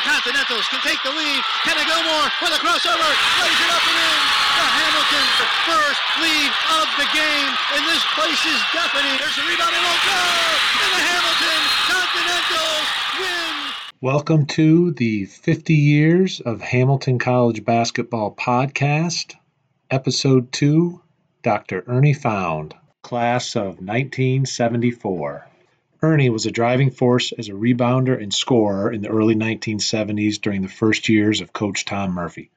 The Continentals can take the lead. Kenny Gilmore with a crossover. Lays it up and in. The Hamilton first lead of the game. And this place is deafening. There's a rebound and won't go. And the Hamilton Continentals win. Welcome to the 50 Years of Hamilton College Basketball podcast, episode 2, Dr. Ernie Found, class of 1974. Ernie was a driving force as a rebounder and scorer in the early 1970s during the first years of Coach Tom Murphy.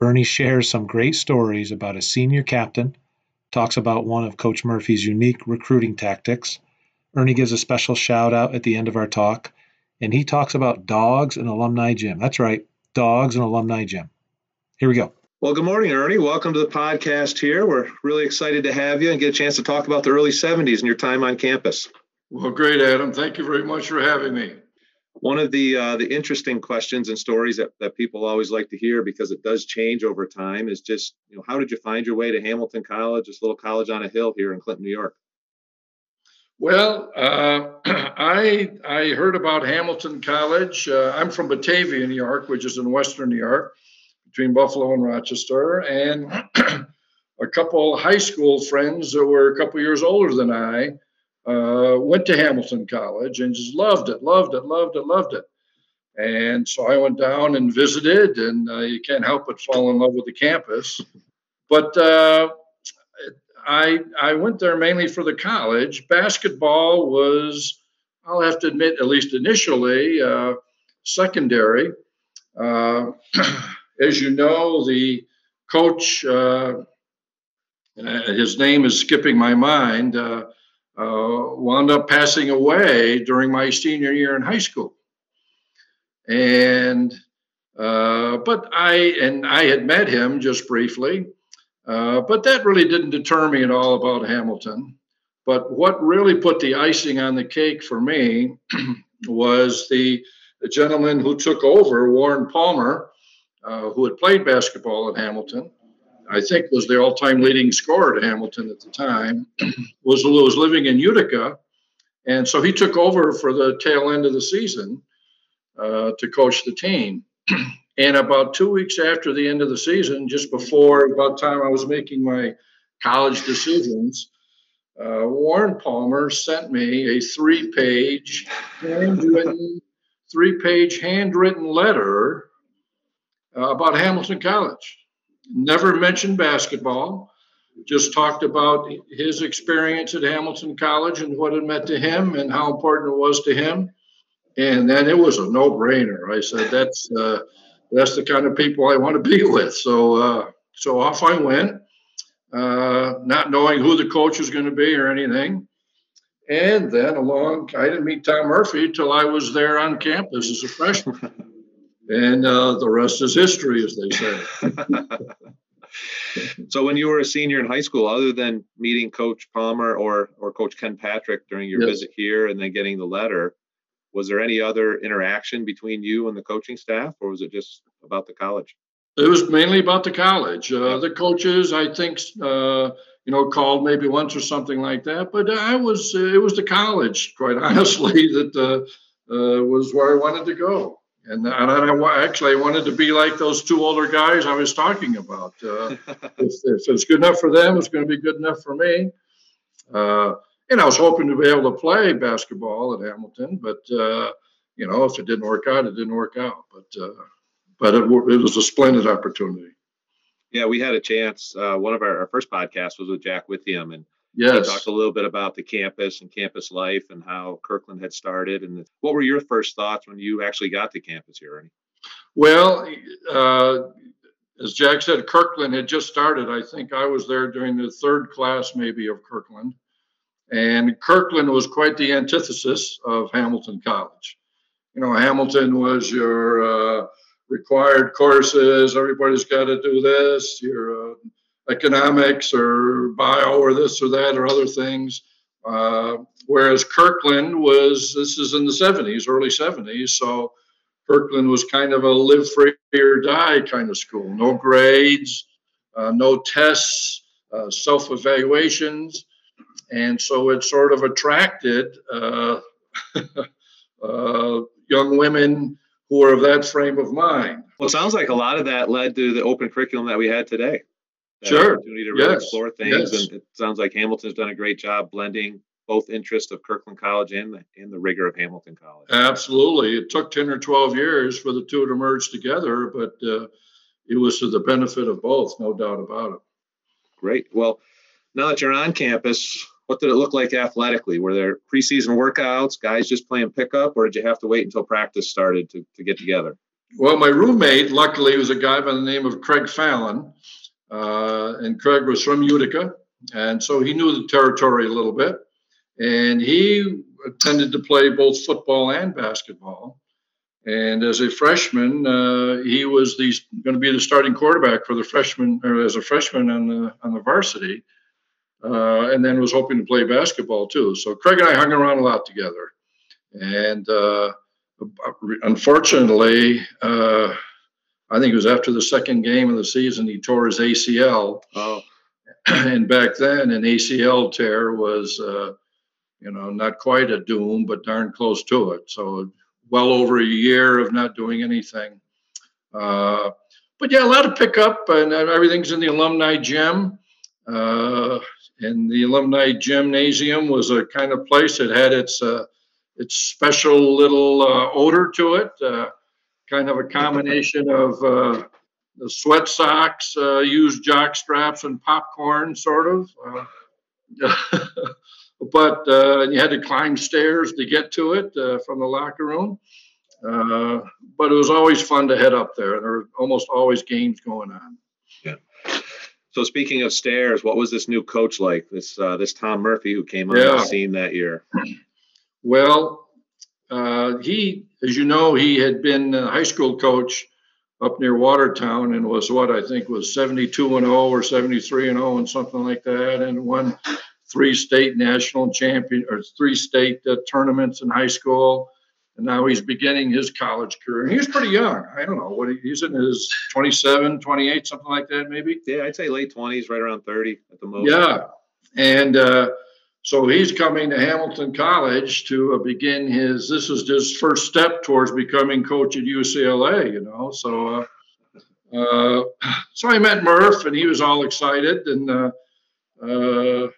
Ernie shares some great stories about a senior captain, talks about one of Coach Murphy's unique recruiting tactics. Ernie gives a special shout out at the end of our talk, and he talks about dogs and alumni gym. That's right, dogs and alumni gym. Here we go. Well, good morning, Ernie. Welcome to the podcast here. We're really excited to have you and get a chance to talk about the early 70s and your time on campus. Well, great, Adam. Thank you very much for having me. One of the uh, the interesting questions and stories that, that people always like to hear because it does change over time is just you know how did you find your way to Hamilton College, this little college on a hill here in Clinton, New York? Well, uh, I I heard about Hamilton College. Uh, I'm from Batavia, New York, which is in western New York, between Buffalo and Rochester, and a couple high school friends that were a couple years older than I uh, went to Hamilton College and just loved it, loved it, loved it, loved it. And so I went down and visited, and uh, you can't help but fall in love with the campus. But uh, I I went there mainly for the college. Basketball was, I'll have to admit, at least initially, uh, secondary. Uh, as you know, the coach, uh, his name is skipping my mind wound up passing away during my senior year in high school. And uh, but I and I had met him just briefly, uh, but that really didn't deter me at all about Hamilton. But what really put the icing on the cake for me was the, the gentleman who took over, Warren Palmer, uh, who had played basketball at Hamilton, I think was the all-time leading scorer at Hamilton at the time, was was living in Utica, and so he took over for the tail end of the season uh, to coach the team. and about two weeks after the end of the season, just before about time I was making my college decisions, uh, Warren Palmer sent me a three-page handwritten three-page handwritten letter uh, about Hamilton College never mentioned basketball, just talked about his experience at Hamilton College and what it meant to him and how important it was to him. And then it was a no-brainer. I said, "That's uh, that's the kind of people I want to be with." So uh, so off I went, uh, not knowing who the coach was going to be or anything. And then along, I didn't meet Tom Murphy till I was there on campus as a freshman. and uh, the rest is history, as they say. so, when you were a senior in high school, other than meeting Coach Palmer or or Coach Ken Patrick during your yes. visit here, and then getting the letter, was there any other interaction between you and the coaching staff, or was it just about the college? It was mainly about the college. Uh, the coaches, I think, uh, you know, called maybe once or something like that. But I was, it was the college, quite honestly, that uh, uh, was where I wanted to go and, and I, actually I wanted to be like those two older guys I was talking about. Uh, if, if, it's good enough for them, it's going to be good enough for me. Uh, and I was hoping to be able to play basketball at Hamilton, but uh, you know, if it didn't work out, it didn't work out. But uh, but it, it, was a splendid opportunity. Yeah, we had a chance. Uh, one of our, our, first podcasts was with Jack Withiam, and Yes. We talked a little bit about the campus and campus life and how Kirkland had started. And what were your first thoughts when you actually got to campus here, Ernie? Well, uh, as Jack said, Kirkland had just started. I think I was there during the third class, maybe, of Kirkland. And Kirkland was quite the antithesis of Hamilton College. You know, Hamilton was your uh, required courses, everybody's got to do this, your uh, economics or bio or this or that or other things. Uh, whereas Kirkland was, this is in the 70s, early 70s. So Kirkland was kind of a live free or die kind of school. No grades, uh, no tests, uh, self evaluations. And so it sort of attracted uh, uh, young women who are of that frame of mind. Well, it sounds like a lot of that led to the open curriculum that we had today. Sure. Opportunity to really yes. explore things, yes. and it sounds like Hamilton's done a great job blending both interests of Kirkland College and the, and the rigor of Hamilton College. Absolutely, it took ten or twelve years for the two to merge together, but uh, it was to the benefit of both, no doubt about it. Great. Well, now that you're on campus, what did it look like athletically? Were there preseason workouts, guys just playing pickup, or did you have to wait until practice started to, to get together? Well, my roommate, luckily, was a guy by the name of Craig Fallon. Uh, and Craig was from Utica. And so he knew the territory a little bit. And he tended to play both football and basketball. And as a freshman, uh, he was going to be the starting quarterback for the freshman, or as a freshman on the on the varsity, uh, and then was hoping to play basketball too. So Craig and I hung around a lot together, and uh, unfortunately, uh, I think it was after the second game of the season he tore his ACL. Oh. and back then, an ACL tear was, uh, you know, not quite a doom, but darn close to it. So well over a year of not doing anything. Uh, but yeah, a lot of pickup, and everything's in the alumni gym. Uh, and the alumni gymnasium was a kind of place that had its uh, its special little uh, odor to it, uh, kind of a combination of uh, the sweat socks, used jock straps, and popcorn, sort of. but uh, you had to climb stairs to get to it uh, from the locker room. Uh, but it was always fun to head up there. There were almost always games going on. Yeah. So speaking of stairs, what was this new coach like? This uh, this Tom Murphy who came on yeah. the scene that year. Well, uh, he, as you know, he had been a high school coach up near Watertown and was what I think was 72 and 0 or 73 and 0 and something like that, and won three state national champion or three state uh, tournaments in high school. And now he's beginning his college career. He's pretty young. I don't know what he, he's in his 27, 28, something like that, maybe. Yeah, I'd say late 20s, right around 30 at the most. Yeah. And uh, so he's coming to Hamilton College to uh, begin his, this is his first step towards becoming coach at UCLA, you know. So, uh, uh, so I met Murph and he was all excited. And, uh, uh,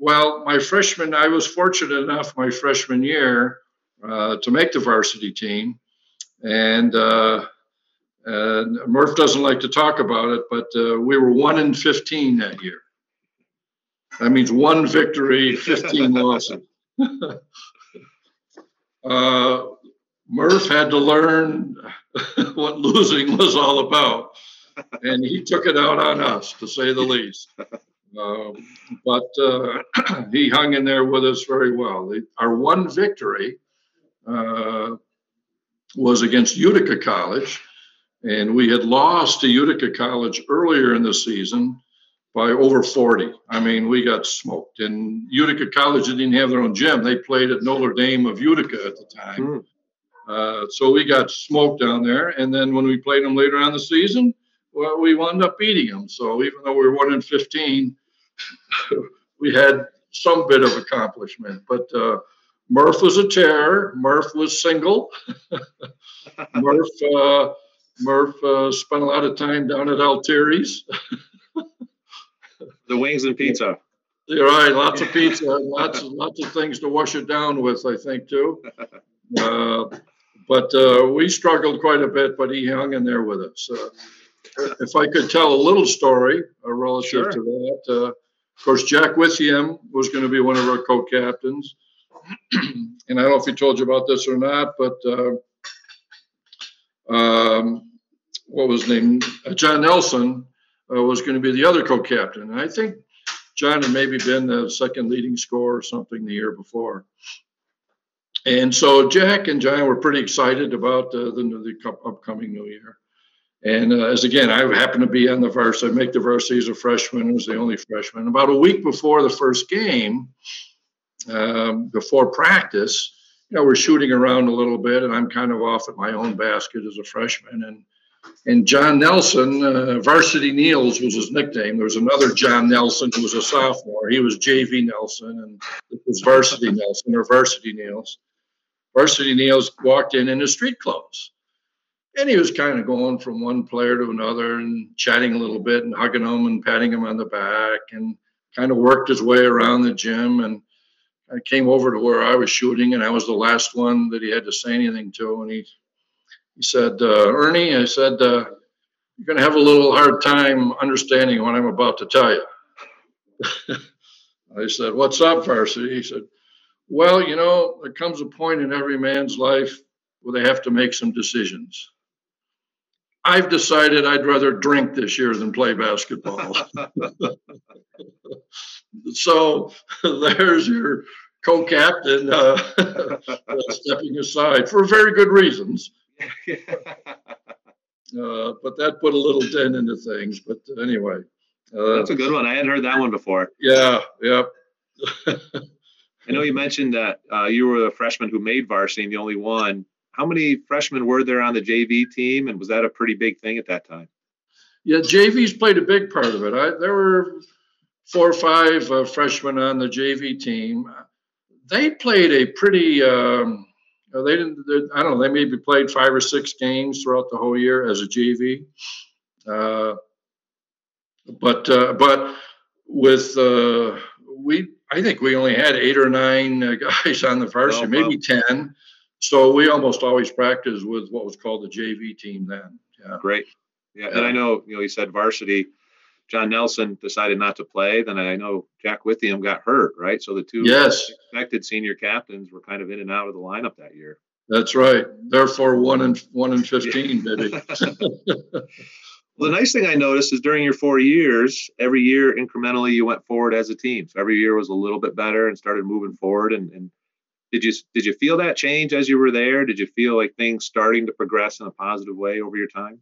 well, my freshman, I was fortunate enough my freshman year uh, to make the varsity team, and, and Murph doesn't like to talk about it, but we were one in fifteen that year. That means one victory, fifteen losses. Uh, Murph had to learn what losing was all about, and he took it out on us, to say the least. Um, but uh, he hung in there with us very well. Our one victory uh, was against Utica College, and we had lost to Utica College earlier in the season by over 40. I mean, we got smoked. And Utica College didn't have their own gym. They played at Notre Dame of Utica at the time. Mm. Uh, so we got smoked down there. And then when we played them later on the season, well, we wound up beating them. So even though we were one in 15, we had some bit of accomplishment. But uh, Murph was a terror. Murph was single. Murph uh, Murph uh, spent a lot of time down at Altieri's. the wings and pizza. You're right. Lots of pizza. lots of lots of things to wash it down with. I think too. Uh, but uh, we struggled quite a bit. But he hung in there with us. Uh, if I could tell a little story uh, relative sure. to that of course, Jack Withiam was going to be one of our co-captains, and I don't know if he told you about this or not, but uh, um, what was his name? Uh, John Nelson uh, was going to be the other co-captain, and I think John had maybe been the second leading scorer or something the year before. And so Jack and John were pretty excited about uh, the, the upcoming new year. And uh, as again, I happened to be on the varsity. I make the varsity as a freshman. I was the only freshman. About a week before the first game, um, before practice, you know, we're shooting around a little bit, and I'm kind of off at my own basket as a freshman. And and John Nelson, uh, Varsity Niels was his nickname. There was another John Nelson who was a sophomore. He was JV Nelson, and it was Varsity Nelson or Varsity Niels. Varsity Niels walked in in his street clothes. and he was kind of going from one player to another and chatting a little bit and hugging them and patting them on the back and kind of worked his way around the gym and I came over to where I was shooting and I was the last one that he had to say anything to and he he said uh, Ernie I said uh, you're going to have a little hard time understanding what I'm about to tell you I said what's up varsity he said well you know there comes a point in every man's life where they have to make some decisions I've decided I'd rather drink this year than play basketball. so there's your co-captain uh, stepping aside for very good reasons. Uh, but that put a little dent into things. But anyway, uh, that's a good one. I hadn't heard that one before. Yeah, yep. I know you mentioned that uh, you were a freshman who made varsity and the only one how many freshmen were there on the JV team, and was that a pretty big thing at that time? Yeah, JV's played a big part of it. I, there were four or five uh, freshmen on the JV team. They played a pretty. Um, they didn't. I don't know. They maybe played five or six games throughout the whole year as a JV. Uh, but uh, but with uh, we, I think we only had eight or nine uh, guys on the varsity, oh, maybe ten. So we almost always practiced with what was called the JV team then. Yeah. Great. Yeah. yeah. And I know, you know, you said varsity. John Nelson decided not to play. Then I know Jack Withiam got hurt, right? So the two yes. expected senior captains were kind of in and out of the lineup that year. That's right. Therefore, one and one and fifteen, baby. well, the nice thing I noticed is during your four years, every year incrementally you went forward as a team. So every year was a little bit better and started moving forward and, and did you did you feel that change as you were there? Did you feel like things starting to progress in a positive way over your time?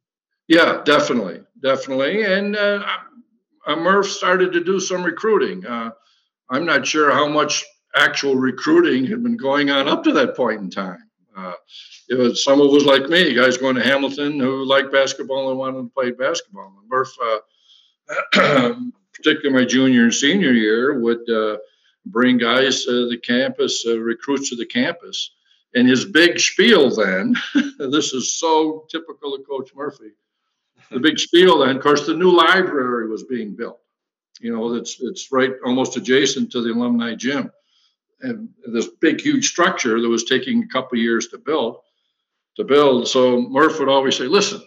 Yeah, definitely, definitely. And uh, uh, Murph started to do some recruiting. Uh, I'm not sure how much actual recruiting had been going on up to that point in time. Uh, it was some of was like me, guys going to Hamilton who liked basketball and wanted to play basketball. And Murph, uh, particularly my junior and senior year, would uh, bring guys to the campus, uh, recruits to the campus. And his big spiel then, this is so typical of Coach Murphy. The big spiel then, of course, the new library was being built. You know, it's it's right almost adjacent to the alumni gym, and this big, huge structure that was taking a couple years to build. To build, so Murph would always say, "Listen,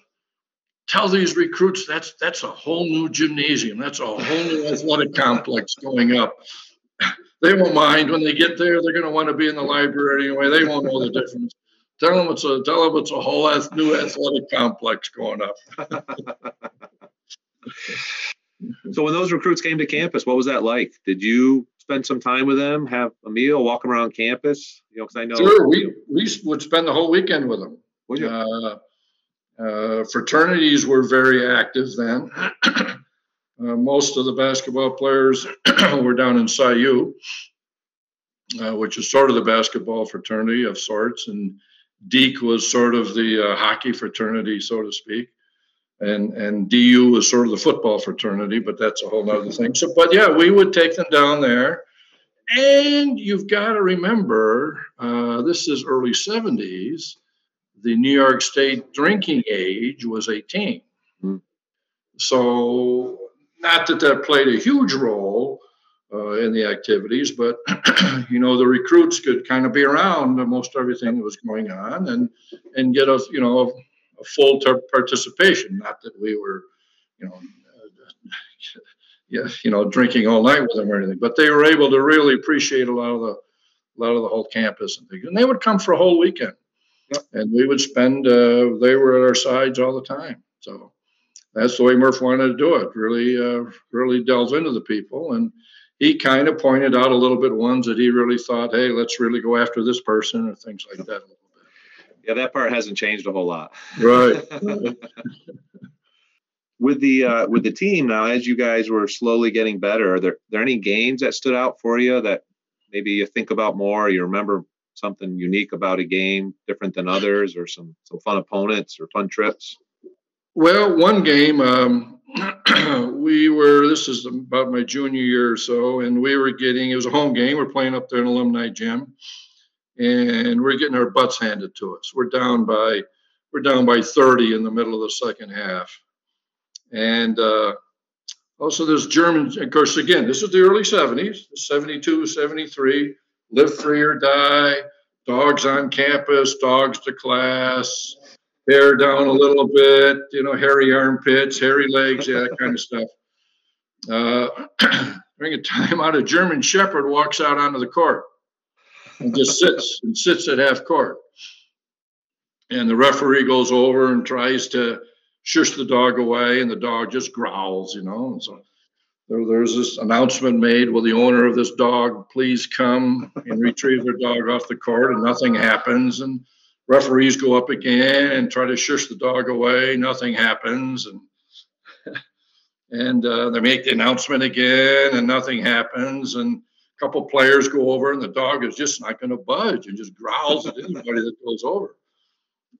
tell these recruits that's that's a whole new gymnasium. That's a whole new athletic complex going up they won't mind when they get there. They're going to want to be in the library anyway. They won't know the difference. Tell them it's a tell them it's a whole new athletic complex going up. so when those recruits came to campus, what was that like? Did you spend some time with them, have a meal, walk around campus? You know, because I know sure we we would spend the whole weekend with them. Would you? Uh, uh, fraternities were very active then. Uh, most of the basketball players were down in Psi U, uh, which is sort of the basketball fraternity of sorts, and Deke was sort of the uh, hockey fraternity, so to speak, and and DU was sort of the football fraternity, but that's a whole other thing. So, but yeah, we would take them down there, and you've got to remember uh, this is early '70s. The New York State drinking age was 18. Mm-hmm. So not that that played a huge role uh, in the activities, but you know the recruits could kind of be around most everything that was going on and and get a you know a, a full participation. Not that we were, you know. Uh, yeah, you know, drinking all night with them or anything, but they were able to really appreciate a lot of the, a lot of the whole campus and things. And they would come for a whole weekend, yep. and we would spend. Uh, they were at our sides all the time. So that's the way Murph wanted to do it. Really, uh, really delve into the people, and he kind of pointed out a little bit ones that he really thought, hey, let's really go after this person or things like that. Yeah, that part hasn't changed a whole lot. Right. with the uh, with the team now, as you guys were slowly getting better, are there there any games that stood out for you that maybe you think about more? You remember something unique about a game, different than others, or some some fun opponents or fun trips? Well, one game, um, we were, this is about my junior year or so, and we were getting, it was a home game. We're playing up there in alumni gym, and we're getting our butts handed to us. We're down by, we're down by 30 in the middle of the second half. And uh, also, there's German, of course, again, this is the early 70s, 72, 73, live free or die, dogs on campus, dogs to class, hair down a little bit, you know, hairy armpits, hairy legs, yeah, that kind of stuff. Uh, during a timeout, a German Shepherd walks out onto the court and just sits and sits at half court. And the referee goes over and tries to shush the dog away, and the dog just growls, you know. And so there, there's this announcement made Will the owner of this dog please come and retrieve their dog off the court? And nothing happens. And referees go up again and try to shush the dog away. Nothing happens. And and uh, they make the announcement again, and nothing happens. And a couple players go over, and the dog is just not going to budge and just growls at anybody that goes over.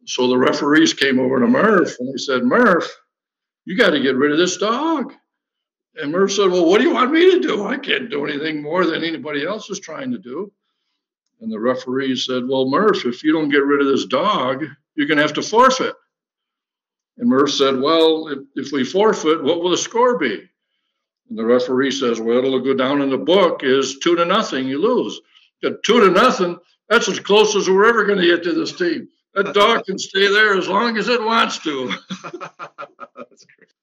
So the referees came over to Murph and they said, Murph, you got to get rid of this dog. And Murph said, Well, what do you want me to do? I can't do anything more than anybody else is trying to do. And the referee said, Well, Murph, if you don't get rid of this dog, you're going to have to forfeit. And Murph said, Well, if, if we forfeit, what will the score be? And the referee says, Well, it'll go down in the book is two to nothing, you lose. Two to nothing, that's as close as we're ever going to get to this team that dog can stay there as long as it wants to.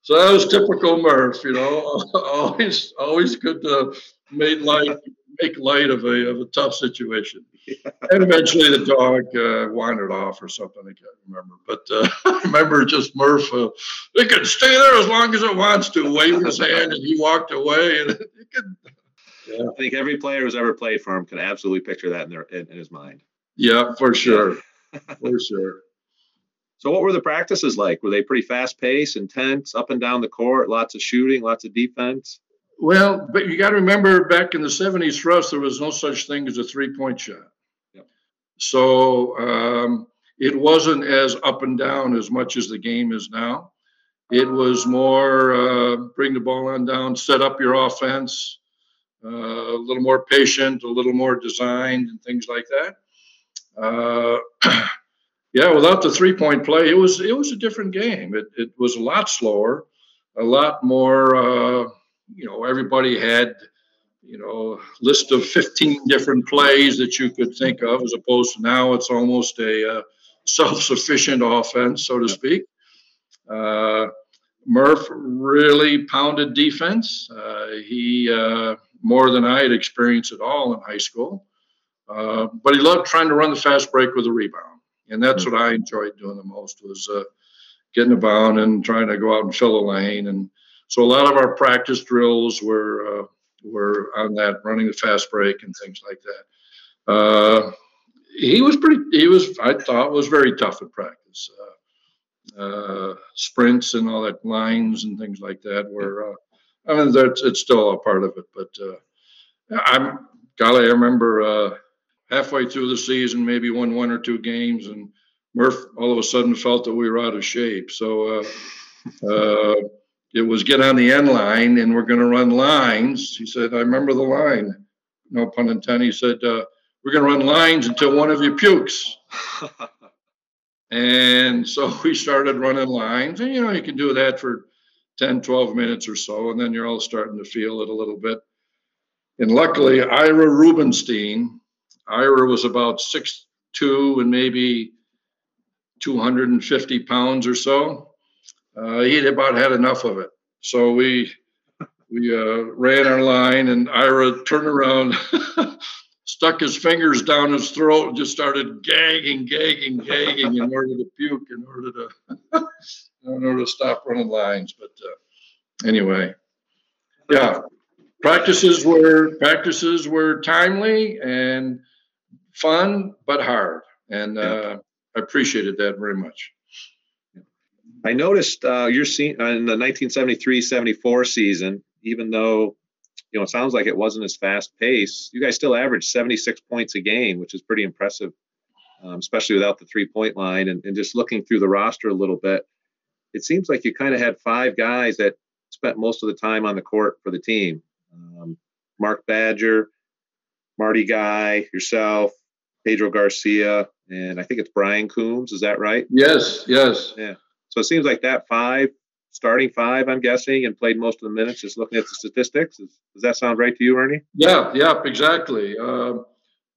so that was typical Murph, you know, always always good to make light make light of a of a tough situation. Yeah. And eventually the dog uh, wandered off or something. I can't remember, but uh, I remember just Murph. Uh, it could stay there as long as it wants to, waving his hand, and he walked away, and it could. Yeah. I think every player who's ever played for him can absolutely picture that in their in, in his mind. Yeah, for sure for sure. So, what were the practices like? Were they pretty fast paced, intense, up and down the court, lots of shooting, lots of defense? Well, but you got to remember back in the 70s for us, there was no such thing as a three point shot. Yep. So, um, it wasn't as up and down as much as the game is now. It was more uh, bring the ball on down, set up your offense, uh, a little more patient, a little more designed, and things like that. Uh, yeah, without the three point play, it was it was a different game. It it was a lot slower, a lot more. You know, everybody had you know list of 15 different plays that you could think of, as opposed to now it's almost a uh, self-sufficient offense, so to speak. Uh, Murph really pounded defense. Uh, he uh, more than I had experienced at all in high school. Uh, but he loved trying to run the fast break with a rebound, and that's mm-hmm. what I enjoyed doing the most was uh, getting a bound and trying to go out and fill a lane. And so a lot of our practice drills were uh, were on that, running the fast break and things like that. Uh, he was pretty. He was, I thought, was very tough at practice. Uh, uh, sprints and all that lines and things like that were. I mean, that's it's still a part of it, but I'm golly, I remember halfway through the season, maybe won one or two games, and Murph all of a sudden felt that we were out of shape. So uh, uh, it was get on the end line, and we're going to run lines. He said, "I remember the line." No pun intended. He said, uh, "We're going to run lines until one of you pukes." and so we started running lines, and you know you can do that for 10, 12 minutes or so, and then you're all starting to feel it a little bit. And luckily, Ira Rubenstein, Ira was about six two and maybe 250 pounds or so. Uh, he'd about had enough of it. So we we uh, ran our line, and Ira turned around, stuck his fingers down his throat, and just started gagging, gagging, gagging in order to puke, in order to in order to stop running lines. But uh, anyway, yeah, practices were practices were timely and fun but hard, and uh, I appreciated that very much. I noticed uh, you're seeing in the 1973-74 season, even though you know it sounds like it wasn't as fast paced, you guys still averaged 76 points a game, which is pretty impressive, um, especially without the three point line. And, and just looking through the roster a little bit, it seems like you kind of had five guys that spent most of the time on the court for the team. Um, Mark Badger, Marty Guy, yourself, Pedro Garcia, and I think it's Brian Coombs. Is that right? Yes, yes. Yeah. So it seems like that five, starting five, I'm guessing, and played most of the minutes. Just looking at the statistics, does, does that sound right to you, Ernie? Yeah, yeah, exactly. Uh,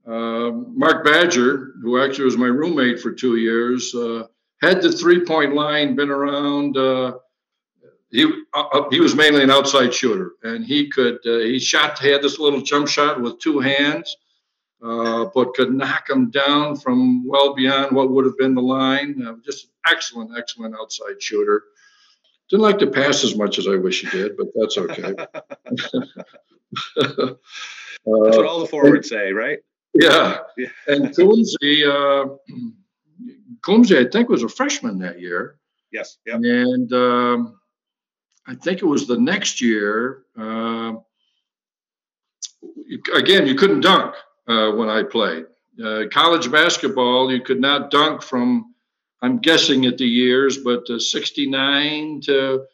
uh, Mark Badger, who actually was my roommate for two years, uh, had the three point line been around. Uh, he uh, uh, he was mainly an outside shooter, and he could he shot. Had this little jump shot with two hands uh, but could knock them down from well beyond what would have been the line. Uh, just excellent, excellent outside shooter. Didn't like to pass as much as I wish he did, but that's okay. uh, that's what all the forwards say, right? Yeah. yeah. and Coombsy, uh, I think, was a freshman that year. Yes. Yep. And um, I think it was the next year. Uh, again, you couldn't dunk uh, when I played. Uh, college basketball, you could not dunk from, I'm guessing at the years, but uh, 69 to,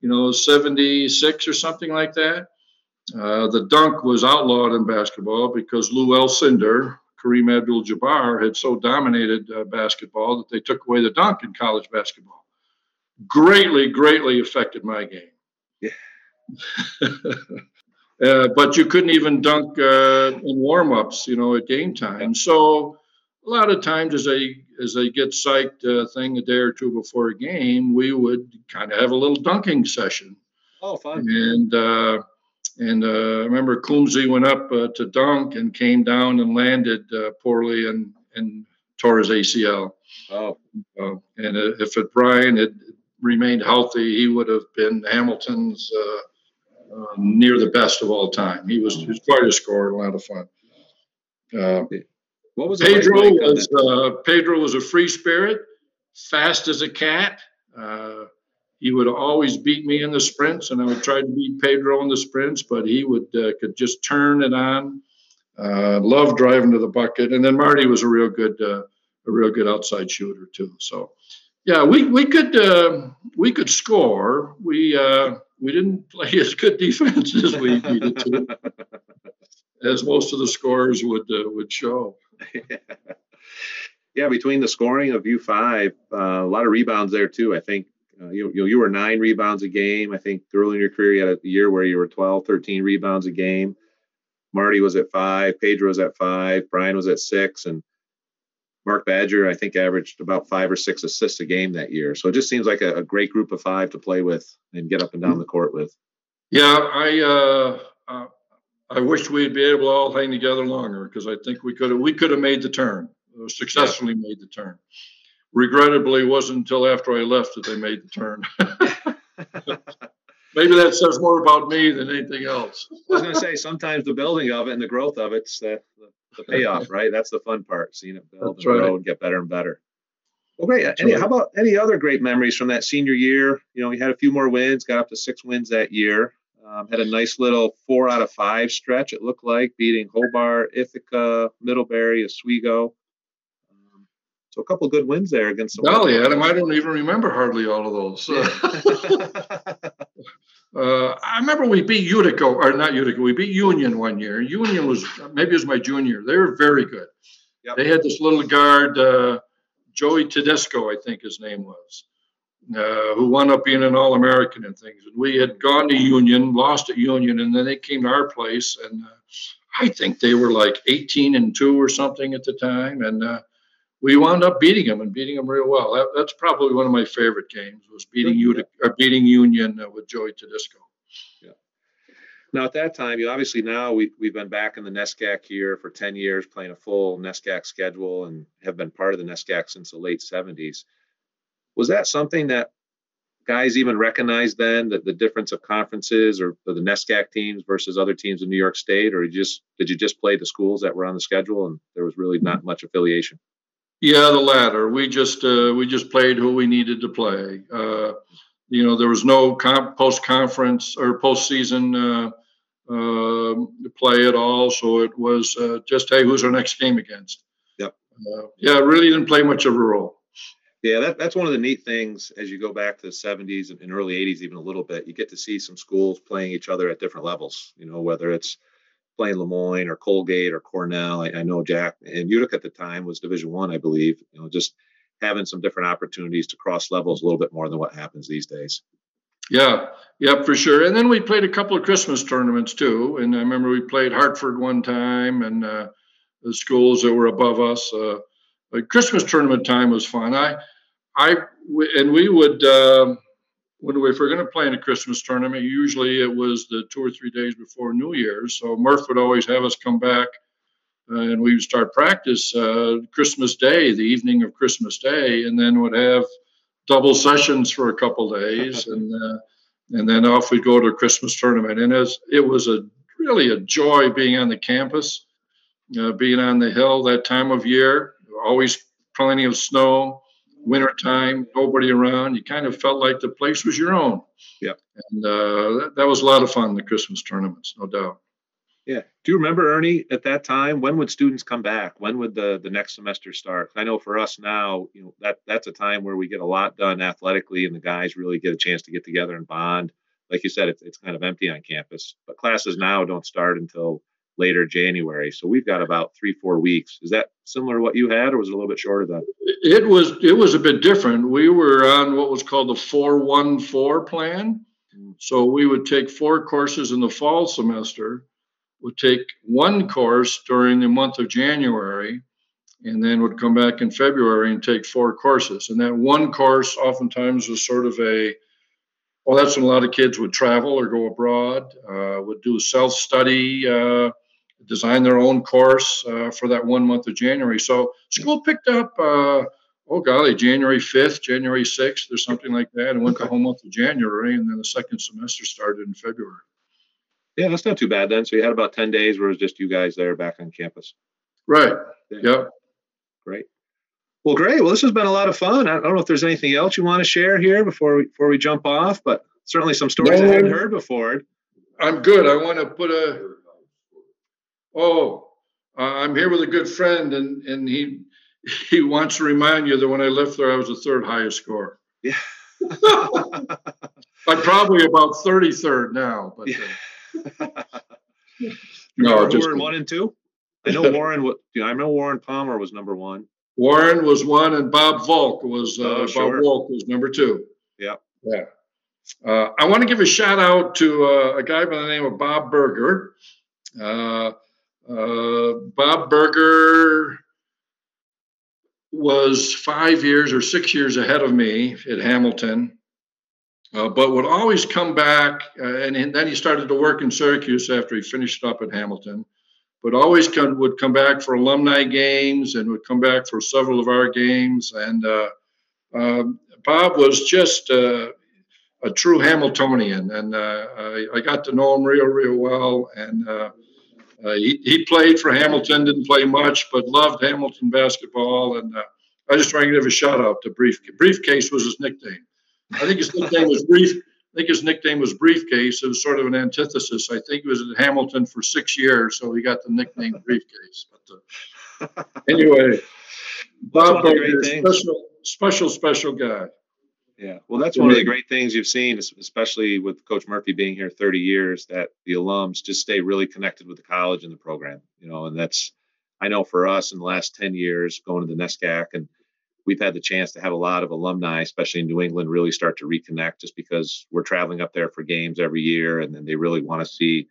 you know, 76 or something like that. Uh, the dunk was outlawed in basketball because Lou Alcindor, Kareem Abdul Jabbar had so dominated uh, basketball that they took away the dunk in college basketball. Greatly, greatly affected my game. Yeah. Uh, but you couldn't even dunk uh, in warm-ups, you know, at game time. So a lot of times, as they as they get psyched, uh, thing a day or two before a game, we would kind of have a little dunking session. Oh, fun! And uh, and uh, I remember Coombsy went up to dunk and came down and landed poorly and and tore his ACL. Oh, and if it Brian had remained healthy, he would have been Hamilton's um, near the best of all time. He was, he was quite a scorer, a lot of fun. Uh, what was Pedro was uh, Pedro was a free spirit, fast as a cat. Uh, he would always beat me in the sprints, and I would try to beat Pedro in the sprints, but he would uh, could just turn it on. Uh, loved driving to the bucket, and then Marty was a real good uh, a real good outside shooter too. So, yeah, we we could uh, we could score. We uh, we didn't play as good defense as we needed to, as most of the scores would uh, would show. yeah, between the scoring of U five, uh, a lot of rebounds there too. I think uh, you, you you were nine rebounds a game. I think early in your career you had a year where you were 12, 13 rebounds a game. Marty was at five, Pedro was at five, Brian was at six, and Mark Badger, I think, averaged about five or six assists a game that year. So it just seems like a, a great group of five to play with and get up and down the court with. Yeah, I uh, uh, I wish we'd be able to all hang together longer because I think we could have we could have made the turn, uh, successfully yeah. made the turn. Regrettably, it wasn't until after I left that they made the turn. Maybe that says more about me than anything else. I was going to say sometimes the building of it and the growth of it's the, the the payoff, right? That's the fun part, seeing it build That's and grow and get better and better. Well, great. Any, right. How about any other great memories from that senior year? You know, we had a few more wins, got up to six wins that year. Um, had a nice little four out of five stretch. It looked like beating Hobart, Ithaca, Middlebury, Oswego. So a couple good wins there against. The Golly, Adam, I don't even remember hardly all of those. Yeah. Uh, I remember we beat Utica, or not Utica, we beat Union one year. Union was, maybe it was my junior. They were very good. Yep. They had this little guard, uh, Joey Tedesco, I think his name was, uh, who wound up being an All American and things. And we had gone to Union, lost at Union, and then they came to our place. And uh, I think they were like 18 and 2 or something at the time. And uh, we wound up beating them and beating them real well. That, that's probably one of my favorite games was beating you uh, beating Union uh, with Joey Tedesco. Yeah. Now at that time, you obviously now we we've been back in the NESCAC here for ten years, playing a full NESCAC schedule, and have been part of the NESCAC since the late '70s. Was that something that guys even recognized then that the difference of conferences or, or the NESCAC teams versus other teams in New York State, or you just did you just play the schools that were on the schedule and there was really not much affiliation? Yeah, the latter. We just uh, we just played who we needed to play. Uh, you know, there was no comp- post conference or postseason uh, uh, play at all, so it was uh, just hey, who's our next game against? Yep. Uh, yeah, really didn't play much of a role. Yeah, that, that's one of the neat things as you go back to the 70s and early 80s, even a little bit. You get to see some schools playing each other at different levels. You know, whether it's playing Le Moyne or Colgate or Cornell. I, I know Jack and Utica at the time was Division One, I, I believe. You know, just having some different opportunities to cross levels a little bit more than what happens these days. Yeah, yeah, for sure. And then we played a couple of Christmas tournaments too. And I remember we played Hartford one time and uh, the schools that were above us. Uh, Christmas tournament time was fun. I, I, and we would. Uh, when we, if we're going to play in a Christmas tournament, usually it was the two or three days before New Year's. So Murph would always have us come back uh, and we would start practice uh, Christmas Day, the evening of Christmas Day, and then would have double sessions for a couple days, and uh, and then off we'd go to a Christmas tournament. And as it was a really a joy being on the campus, uh, being on the hill that time of year. Always plenty of snow wintertime, nobody around. You kind of felt like the place was your own. Yeah. And uh, that, that, was a lot of fun, the Christmas tournaments, no doubt. Yeah. Do you remember, Ernie, at that time, when would students come back? When would the, the next semester start? I know for us now, you know, that that's a time where we get a lot done athletically and the guys really get a chance to get together and bond. Like you said, it's, it's kind of empty on campus, but classes now don't start until later January. So we've got about three, four weeks. Is that similar to what you had, or was it a little bit shorter than? It was. It was a bit different. We were on what was called the four one four plan. Hmm. So we would take four courses in the fall semester, would take one course during the month of January, and then would come back in February and take four courses. And that one course oftentimes was sort of a well, that's when a lot of kids would travel or go abroad, uh, would do self study. Uh, design their own course uh, for that one month of January. So school picked up, uh, oh golly, January 5th, January 6th, or something like that, and went the whole month of January, and then the second semester started in February. Yeah, that's not too bad then. So you had about 10 days where it was just you guys there back on campus. Right. Yeah. Yep. Great. Well, great. Well, this has been a lot of fun. I don't know if there's anything else you want to share here before we, before we jump off, but certainly some stories no, I hadn't heard before. I'm good. I want to put a oh, uh, I'm here with a good friend, and and he he wants to remind you that when I left there, I was the third highest score. Yeah. I'm probably about 33rd now, but. Uh, no, just Warren one and two. I know Warren. What I know Warren Palmer was number one. Warren was one, and Bob Volk was uh, oh, sure. Bob Volk was number two. Yeah. Yeah. Uh, I want to give a shout out to uh, a guy by the name of Bob Berger. Uh, uh, Bob Berger was five years or six years ahead of me at Hamilton, uh, but would always come back. Uh, and then he started to work in Syracuse after he finished up at Hamilton. But always come, would come back for alumni games and would come back for several of our games. And uh, um, Bob was just uh, a true Hamiltonian, and uh, I, I, got to know him real, real well. And uh, he, he played for Hamilton, didn't play much, but loved Hamilton basketball. And uh, I just trying to give a shout out to Brief. Briefcase was his nickname. I think his nickname was Brief. I think his nickname was Briefcase. It was sort of an antithesis. I think he was at Hamilton for six years, so he got the nickname Briefcase. But uh, anyway, Bob Berger, special, special, special guy. Yeah, well, that's one of the great things you've seen, especially with Coach Murphy being here 30 years, that the alums just stay really connected with the college and the program. You know, and that's I know for us in the last 10 years going to the NESCAC, and we've had the chance to have a lot of alumni, especially in New England, really start to reconnect just because we're traveling up there for games every year, and then they really want to see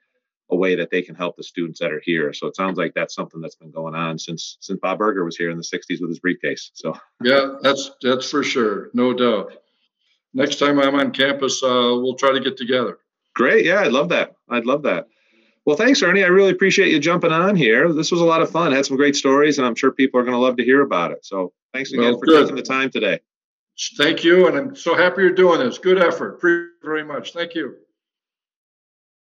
a way that they can help the students that are here. So it sounds like that's something that's been going on since since Bob Berger was here in the 60s with his briefcase. So yeah, that's that's for sure, no doubt next time I'm on campus, uh, we'll try to get together. Great. Yeah, I'd love that. I'd love that. Well, thanks, Ernie. I really appreciate you jumping on here. This was a lot of fun. I had some great stories, and I'm sure people are going to love to hear about it. So thanks again well, for good. taking the time today. Thank you, and I'm so happy you're doing this. Good effort. Very much. Thank you.